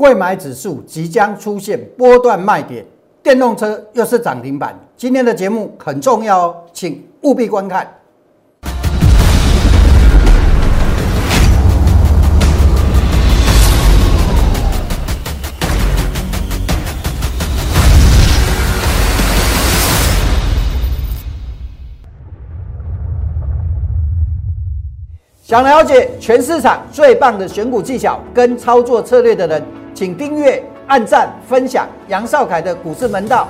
贵买指数即将出现波段卖点，电动车又是涨停板。今天的节目很重要哦，请务必观看。想了解全市场最棒的选股技巧跟操作策略的人，请订阅、按赞、分享杨少凯的股市门道。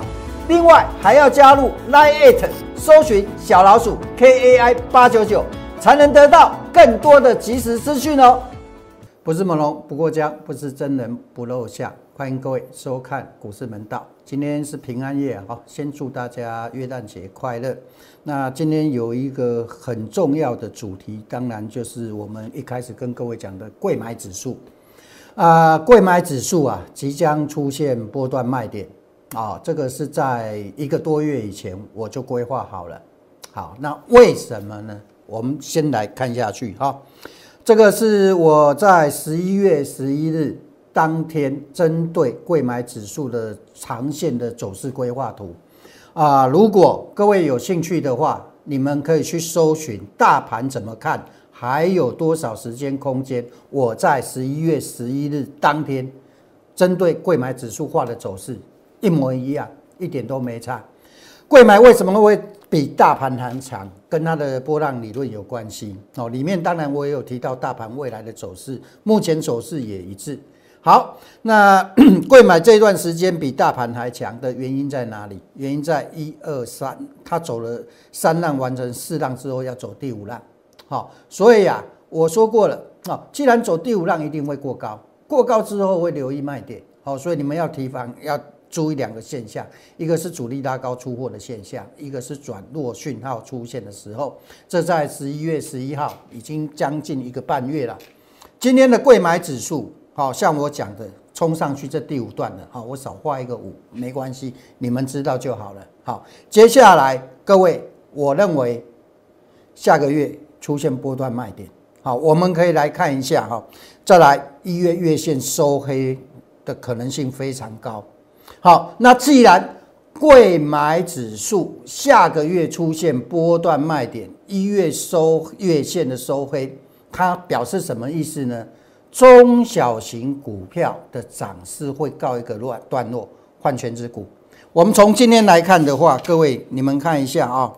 另外还要加入 Line It，搜寻小老鼠 KAI 八九九，才能得到更多的即时资讯哦。不是猛龙不过江，不是真人不露相。欢迎各位收看股市门道。今天是平安夜，好，先祝大家元旦节快乐。那今天有一个很重要的主题，当然就是我们一开始跟各位讲的贵买指数啊，贵买指数啊，即将出现波段卖点啊，这个是在一个多月以前我就规划好了。好，那为什么呢？我们先来看下去哈。这个是我在十一月十一日当天针对贵买指数的长线的走势规划图啊。如果各位有兴趣的话，你们可以去搜寻大盘怎么看，还有多少时间空间。我在十一月十一日当天针对贵买指数化的走势一模一样，一点都没差。贵买为什么会比大盘还强？跟它的波浪理论有关系哦。里面当然我也有提到大盘未来的走势，目前走势也一致。好，那 贵买这段时间比大盘还强的原因在哪里？原因在一二三，它走了三浪，完成四浪之后要走第五浪。好，所以啊，我说过了啊，既然走第五浪，一定会过高，过高之后会留意卖点。好，所以你们要提防要。注意两个现象，一个是主力拉高出货的现象，一个是转弱讯号出现的时候。这在十一月十一号已经将近一个半月了。今天的贵买指数，好像我讲的冲上去这第五段了，好，我少画一个五没关系，你们知道就好了。好，接下来各位，我认为下个月出现波段卖点，好，我们可以来看一下哈。再来一月月线收黑的可能性非常高。好，那既然贵买指数下个月出现波段卖点，一月收月线的收黑，它表示什么意思呢？中小型股票的涨势会告一个段段落，换全指股。我们从今天来看的话，各位你们看一下啊，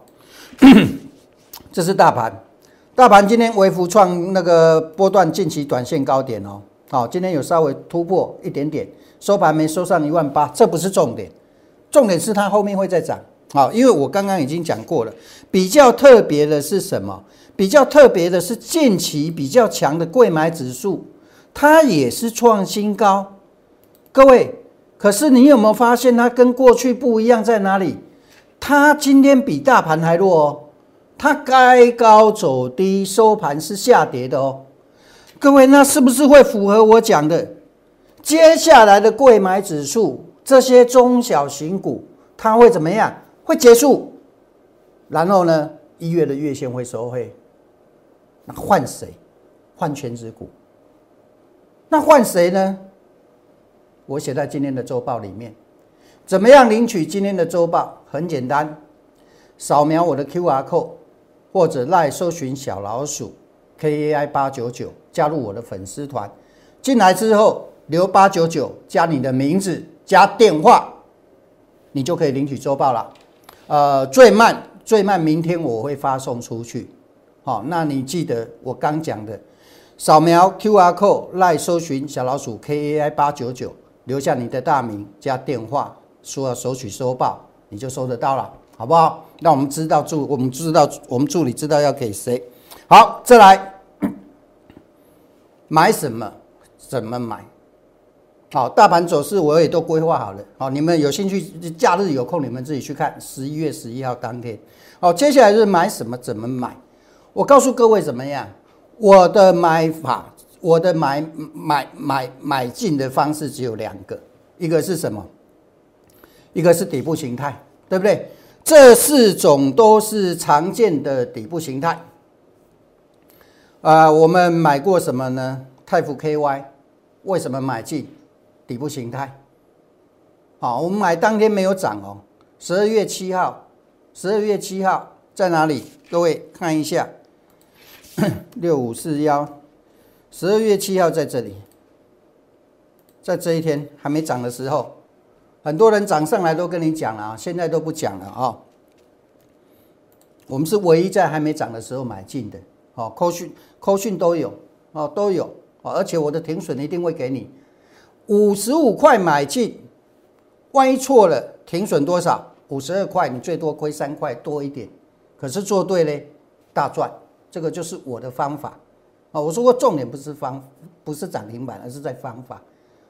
这是大盘，大盘今天微幅创那个波段近期短线高点哦，好，今天有稍微突破一点点。收盘没收上一万八，这不是重点，重点是它后面会再涨。好，因为我刚刚已经讲过了，比较特别的是什么？比较特别的是近期比较强的贵买指数，它也是创新高。各位，可是你有没有发现它跟过去不一样在哪里？它今天比大盘还弱哦，它该高走低，收盘是下跌的哦。各位，那是不是会符合我讲的？接下来的贵买指数，这些中小型股，它会怎么样？会结束，然后呢？一月的月线会收回，那换谁？换全指股。那换谁呢？我写在今天的周报里面。怎么样领取今天的周报？很简单，扫描我的 Q R code，或者赖搜寻小老鼠 K A I 八九九，加入我的粉丝团。进来之后。留八九九加你的名字加电话，你就可以领取周报了。呃，最慢最慢明天我会发送出去。好，那你记得我刚讲的，扫描 Q R code 来搜寻小老鼠 K A I 八九九，留下你的大名加电话，说要索取收报，你就收得到了，好不好？那我们知道助我们知道我们助理知道要给谁。好，再来 买什么？怎么买？好，大盘走势我也都规划好了。好，你们有兴趣，假日有空你们自己去看。十一月十一号当天，好，接下来是买什么，怎么买？我告诉各位怎么样？我的买法，我的买买买买进的方式只有两个，一个是什么？一个是底部形态，对不对？这四种都是常见的底部形态。啊，我们买过什么呢？泰富 KY，为什么买进？底部形态。好，我们买当天没有涨哦。十二月七号，十二月七号在哪里？各位看一下，六五四幺，十二月七号在这里，在这一天还没涨的时候，很多人涨上来都跟你讲了啊，现在都不讲了啊。我们是唯一在还没涨的时候买进的，哦，扣讯扣讯都有，哦，都有，哦，而且我的停损一定会给你，五十五块买进，万一错了，停损多少？五十二块，你最多亏三块多一点，可是做对嘞，大赚，这个就是我的方法，哦，我说过重点不是方，不是涨停板，而是在方法，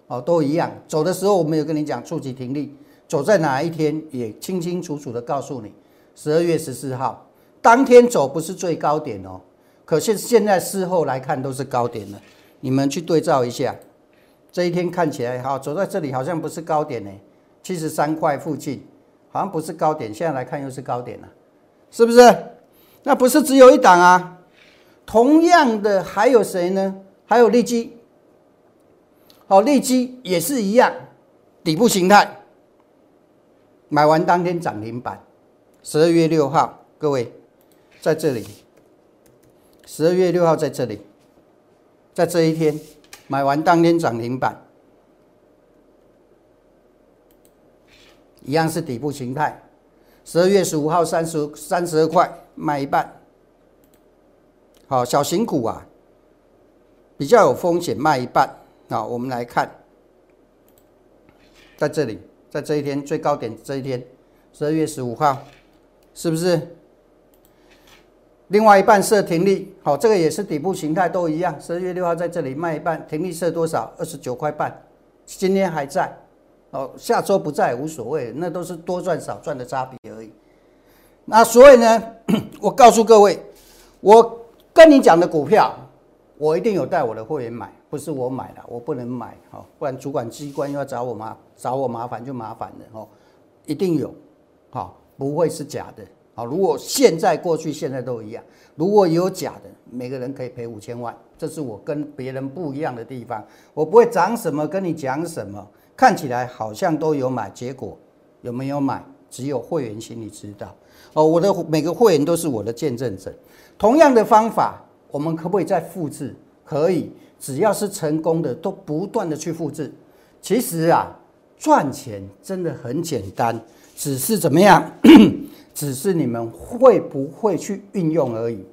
哦，都一样，走的时候我没有跟你讲触及停利，走在哪一天也清清楚楚的告诉你。十二月十四号当天走不是最高点哦，可是现在事后来看都是高点了。你们去对照一下，这一天看起来好，走在这里好像不是高点呢，七十三块附近好像不是高点，现在来看又是高点了，是不是？那不是只有一档啊？同样的还有谁呢？还有利基，好，利基也是一样，底部形态，买完当天涨停板。十二月六号，各位在这里。十二月六号在这里，在这一天买完当天涨停板，一样是底部形态。十二月十五号三十三十二块卖一半，好小型股啊，比较有风险卖一半。好，我们来看，在这里，在这一天最高点这一天，十二月十五号。是不是？另外一半设停利，好，这个也是底部形态都一样。十二月六号在这里卖一半，停利设多少？二十九块半。今天还在，哦，下周不在无所谓，那都是多赚少赚的差别而已。那所以呢，我告诉各位，我跟你讲的股票，我一定有带我的会员买，不是我买的，我不能买，哦，不然主管机关要找我麻找我麻烦就麻烦了，哦，一定有，好。不会是假的，好，如果现在、过去、现在都一样，如果有假的，每个人可以赔五千万，这是我跟别人不一样的地方。我不会涨什么跟你讲什么，看起来好像都有买，结果有没有买，只有会员心里知道。哦，我的每个会员都是我的见证者。同样的方法，我们可不可以再复制？可以，只要是成功的，都不断的去复制。其实啊，赚钱真的很简单。只是怎么样？只是你们会不会去运用而已。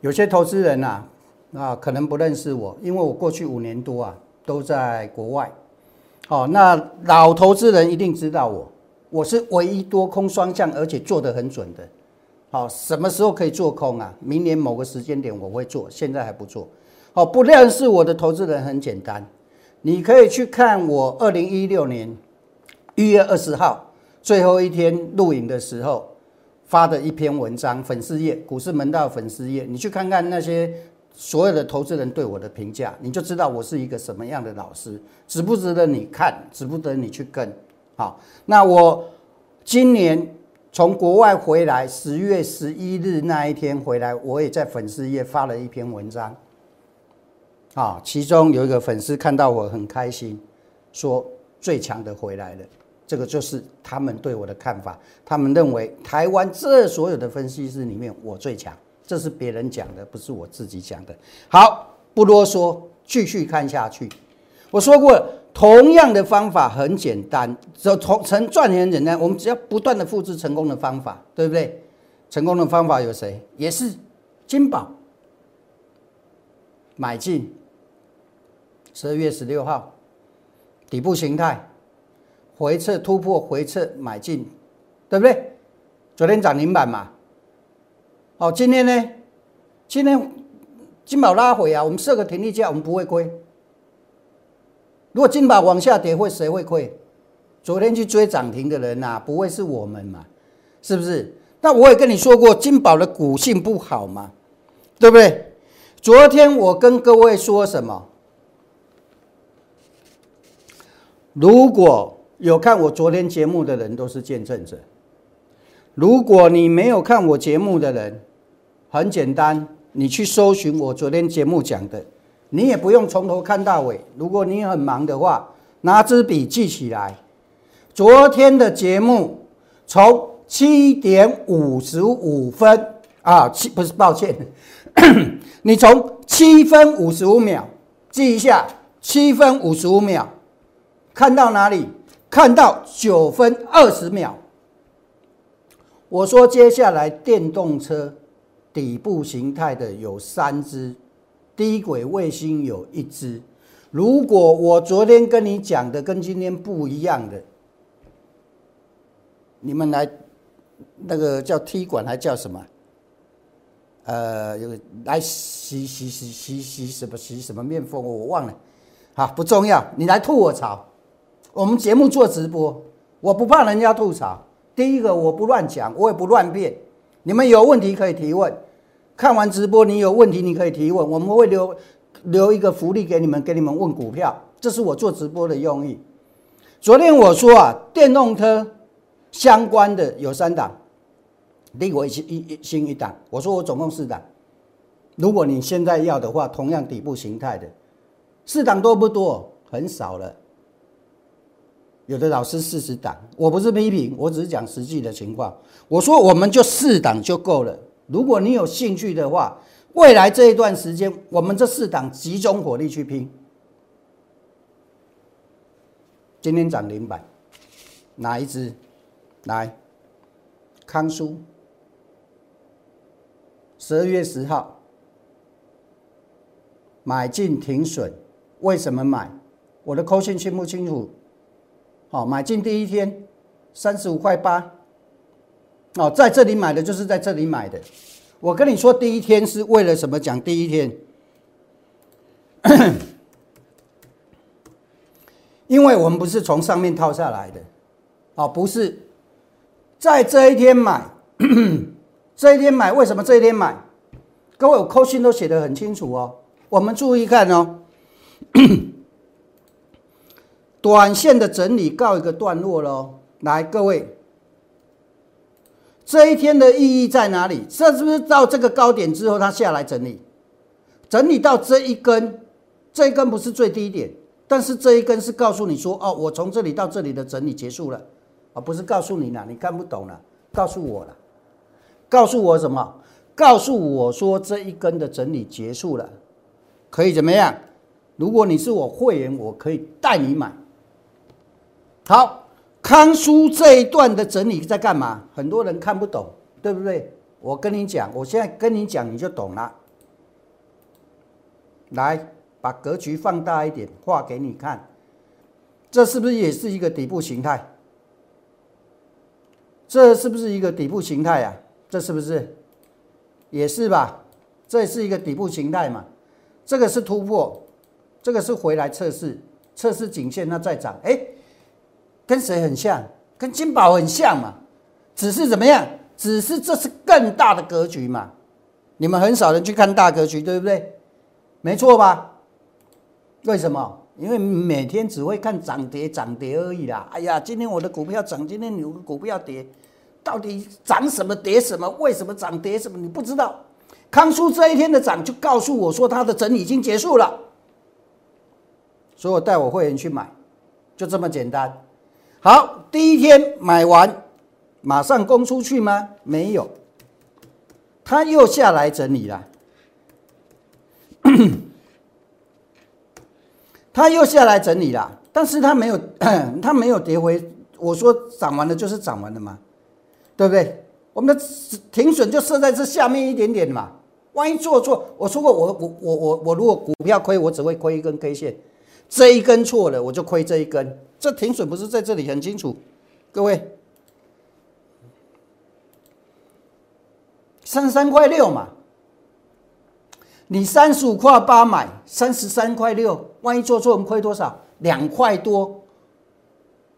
有些投资人呐，啊，可能不认识我，因为我过去五年多啊都在国外。好，那老投资人一定知道我，我是唯一多空双向，而且做得很准的。好，什么时候可以做空啊？明年某个时间点我会做，现在还不做。好，不认识我的投资人很简单，你可以去看我二零一六年。一月二十号最后一天录影的时候发的一篇文章，粉丝页股市门道粉丝页，你去看看那些所有的投资人对我的评价，你就知道我是一个什么样的老师，值不值得你看，值不得你去跟。好，那我今年从国外回来，十月十一日那一天回来，我也在粉丝页发了一篇文章。啊，其中有一个粉丝看到我很开心，说最强的回来了。这个就是他们对我的看法，他们认为台湾这所有的分析师里面我最强，这是别人讲的，不是我自己讲的。好，不啰嗦，继续看下去。我说过，同样的方法很简单，只从成赚钱很简单，我们只要不断的复制成功的方法，对不对？成功的方法有谁？也是金宝买进，十二月十六号底部形态。回撤突破，回撤买进，对不对？昨天涨停板嘛。好，今天呢？今天金宝拉回啊，我们设个停利价，我们不会亏。如果金宝往下跌，会谁会亏？昨天去追涨停的人呐，不会是我们嘛？是不是？那我也跟你说过，金宝的股性不好嘛，对不对？昨天我跟各位说什么？如果有看我昨天节目的人都是见证者。如果你没有看我节目的人，很简单，你去搜寻我昨天节目讲的，你也不用从头看到尾。如果你很忙的话，拿支笔记起来。昨天的节目从七点五十五分啊，七不是抱歉，你从七分五十五秒记一下，七分五十五秒看到哪里？看到九分二十秒。我说接下来电动车底部形态的有三只。低轨卫星有一只，如果我昨天跟你讲的跟今天不一样的，你们来那个叫踢馆还叫什么？呃，有来洗洗洗洗洗什么洗什么面风，我忘了，好不重要，你来吐我槽。我们节目做直播，我不怕人家吐槽。第一个我不乱讲，我也不乱变，你们有问题可以提问。看完直播，你有问题你可以提问，我们会留留一个福利给你们，给你们问股票，这是我做直播的用意。昨天我说啊，电动车相关的有三档，第一一一新一档，我说我总共四档。如果你现在要的话，同样底部形态的四档多不多？很少了。有的老师四十档，我不是批评，我只是讲实际的情况。我说我们就四档就够了。如果你有兴趣的话，未来这一段时间，我们这四档集中火力去拼。今天涨零板，哪一支？来，康舒，十二月十号买进停损，为什么买？我的扣线清不清楚？哦，买进第一天三十五块八。哦，在这里买的就是在这里买的。我跟你说，第一天是为了什么？讲第一天，因为我们不是从上面套下来的，哦，不是在这一天买，这一天买，为什么这一天买？各位，我扣信都写的很清楚哦。我们注意看哦，短线的整理告一个段落喽。来，各位。这一天的意义在哪里？这是不是到这个高点之后，它下来整理，整理到这一根，这一根不是最低点，但是这一根是告诉你说，哦，我从这里到这里的整理结束了，而不是告诉你了，你看不懂了，告诉我了，告诉我什么？告诉我说这一根的整理结束了，可以怎么样？如果你是我会员，我可以带你买，好。康叔这一段的整理在干嘛？很多人看不懂，对不对？我跟你讲，我现在跟你讲，你就懂了。来，把格局放大一点，画给你看。这是不是也是一个底部形态？这是不是一个底部形态呀？这是不是？也是吧？这是一个底部形态嘛？这个是突破，这个是回来测试，测试颈线，那再涨，哎。跟谁很像？跟金宝很像嘛？只是怎么样？只是这是更大的格局嘛？你们很少人去看大格局，对不对？没错吧？为什么？因为每天只会看涨跌涨跌而已啦。哎呀，今天我的股票涨，今天你的股票跌，到底涨什么跌什么？为什么涨跌什么？你不知道。康叔这一天的涨，就告诉我说他的整理已经结束了，所以我带我会员去买，就这么简单。好，第一天买完，马上攻出去吗？没有，他又下来整理了，他又下来整理了，但是他没有，他没有跌回。我说涨完了就是涨完了嘛，对不对？我们的停损就设在这下面一点点嘛，万一做错，我说过我我我我我如果股票亏，我只会亏一根 K 线。这一根错了，我就亏这一根。这停损不是在这里很清楚，各位，三十三块六嘛，你三十五块八买，三十三块六，万一做错，我们亏多少？两块多。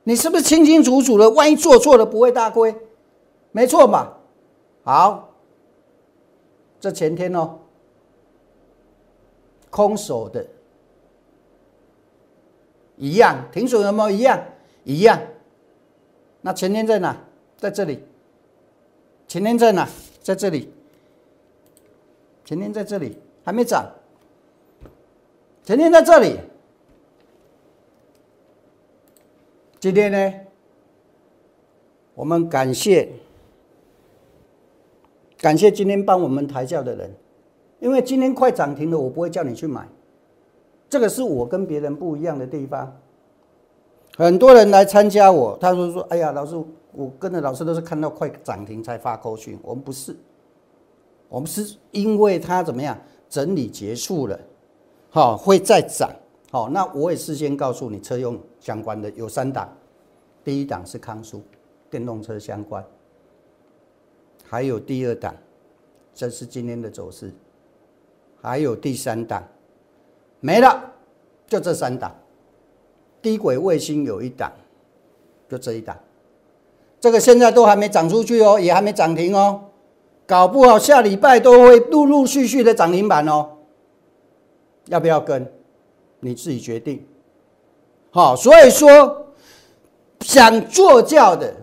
你是不是清清楚楚的？万一做错了，不会大亏，没错吧？好，这前天哦，空手的。一样，停损有没有一样？一样。那前天在哪？在这里。前天在哪？在这里。前天在这里，还没涨。前天在这里，今天呢，我们感谢感谢今天帮我们抬轿的人，因为今天快涨停了，我不会叫你去买，这个是我跟别人不一样的地方。很多人来参加我，他说说，哎呀，老师，我跟着老师都是看到快涨停才发扣讯，我们不是，我们是因为它怎么样整理结束了，好会再涨，好，那我也事先告诉你，车用相关的有三档，第一档是康舒，电动车相关，还有第二档，这是今天的走势，还有第三档，没了，就这三档。低轨卫星有一档，就这一档，这个现在都还没涨出去哦，也还没涨停哦，搞不好下礼拜都会陆陆续续的涨停板哦。要不要跟？你自己决定。好，所以说想做教的，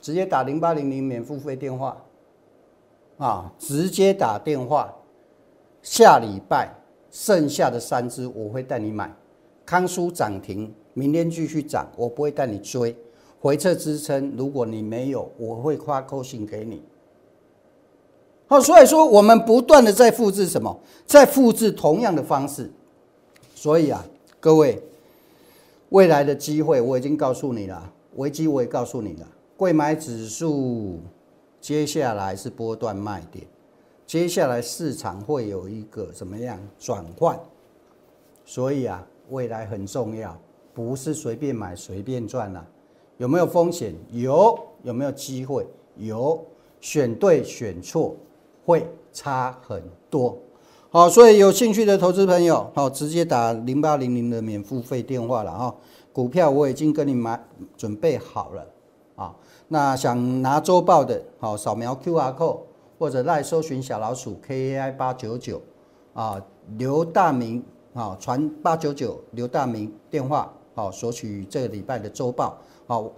直接打零八零零免付费电话啊，直接打电话，下礼拜。剩下的三只我会带你买，康舒涨停，明天继续涨，我不会带你追，回撤支撑，如果你没有，我会发扣信给你。好，所以说我们不断的在复制什么，在复制同样的方式，所以啊，各位，未来的机会我已经告诉你了，危机我也告诉你了，贵买指数接下来是波段卖点。接下来市场会有一个怎么样转换？所以啊，未来很重要，不是随便买随便赚啊。有没有风险？有。有没有机会？有。选对选错会差很多。好，所以有兴趣的投资朋友，好，直接打零八零零的免付费电话了哈。股票我已经跟你买准备好了啊。那想拿周报的，好，扫描 Q R code。或者赖搜寻小老鼠 K A I 八九九啊，刘大明啊，传八九九刘大明电话好，索取这个礼拜的周报好，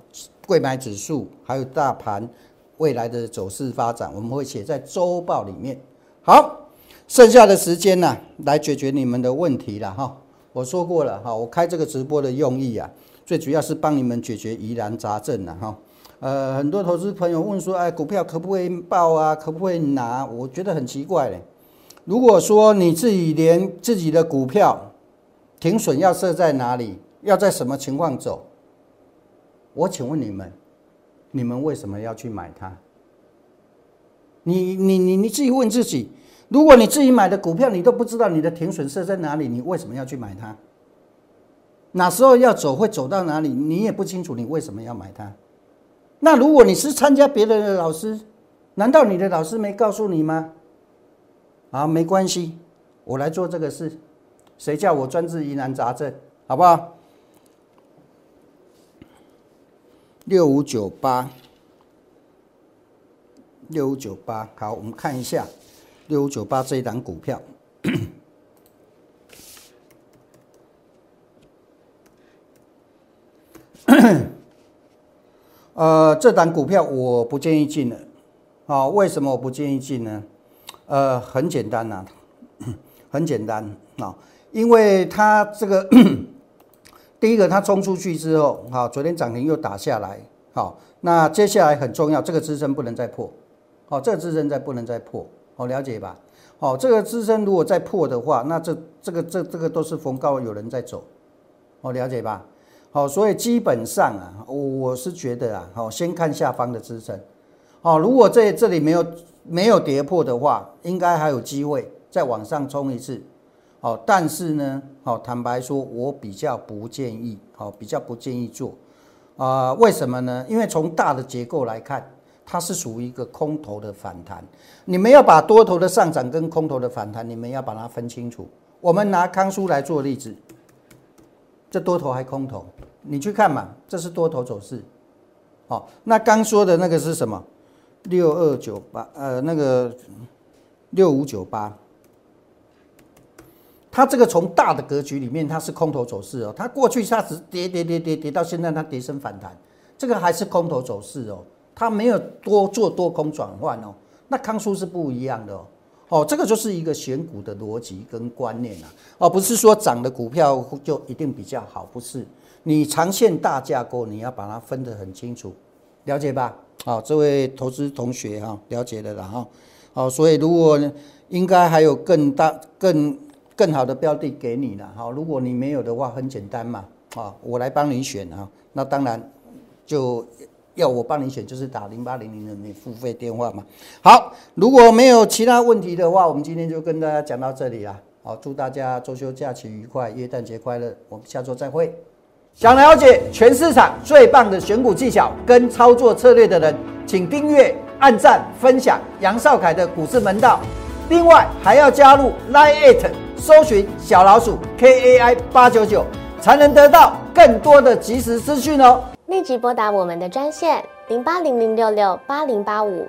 贵买指数还有大盘未来的走势发展，我们会写在周报里面。好，剩下的时间呢，来解决你们的问题了哈。我说过了哈，我开这个直播的用意啊，最主要是帮你们解决疑难杂症了哈。呃，很多投资朋友问说，哎，股票可不可以报啊？可不可以拿？我觉得很奇怪嘞。如果说你自己连自己的股票停损要设在哪里，要在什么情况走？我请问你们，你们为什么要去买它？你你你你自己问自己，如果你自己买的股票你都不知道你的停损设在哪里，你为什么要去买它？哪时候要走会走到哪里，你也不清楚，你为什么要买它？那如果你是参加别人的老师，难道你的老师没告诉你吗？啊，没关系，我来做这个事，谁叫我专治疑难杂症，好不好？六五九八，六五九八，好，我们看一下六五九八这一档股票。呃，这档股票我不建议进了，啊，为什么我不建议进呢？呃，很简单呐，很简单啊，因为它这个 第一个它冲出去之后，好，昨天涨停又打下来，好，那接下来很重要，这个支撑不能再破，好，这个支撑再不能再破，好，了解吧？好，这个支撑如果再破的话，那这这个这这个都是逢高有人在走，好，了解吧？好，所以基本上啊，我是觉得啊，好，先看下方的支撑。好，如果这这里没有没有跌破的话，应该还有机会再往上冲一次。好，但是呢，好，坦白说，我比较不建议，好，比较不建议做。啊，为什么呢？因为从大的结构来看，它是属于一个空头的反弹。你们要把多头的上涨跟空头的反弹，你们要把它分清楚。我们拿康叔来做例子。这多头还空头，你去看嘛，这是多头走势。好，那刚说的那个是什么？六二九八，呃，那个六五九八，它这个从大的格局里面，它是空头走势哦。它过去它只跌跌跌跌跌到现在，它跌升反弹，这个还是空头走势哦。它没有多做多空转换哦。那康叔是不一样的哦。哦，这个就是一个选股的逻辑跟观念啊，哦，不是说涨的股票就一定比较好，不是。你长线大架构，你要把它分得很清楚，了解吧？好，这位投资同学哈，了解了哈。好，所以如果应该还有更大、更更好的标的给你了哈。如果你没有的话，很简单嘛，啊，我来帮你选啊。那当然就要我帮你选，就是打零八零零的你付费电话嘛。好，如果没有其他问题的话，我们今天就跟大家讲到这里了。好，祝大家周休假期愉快，元旦节快乐，我们下周再会。想了解全市场最棒的选股技巧跟操作策略的人，请订阅、按赞、分享杨少凯的股市门道。另外还要加入 Line It，搜寻小老鼠 KAI 八九九，才能得到更多的即时资讯哦。立即拨打我们的专线零八零零六六八零八五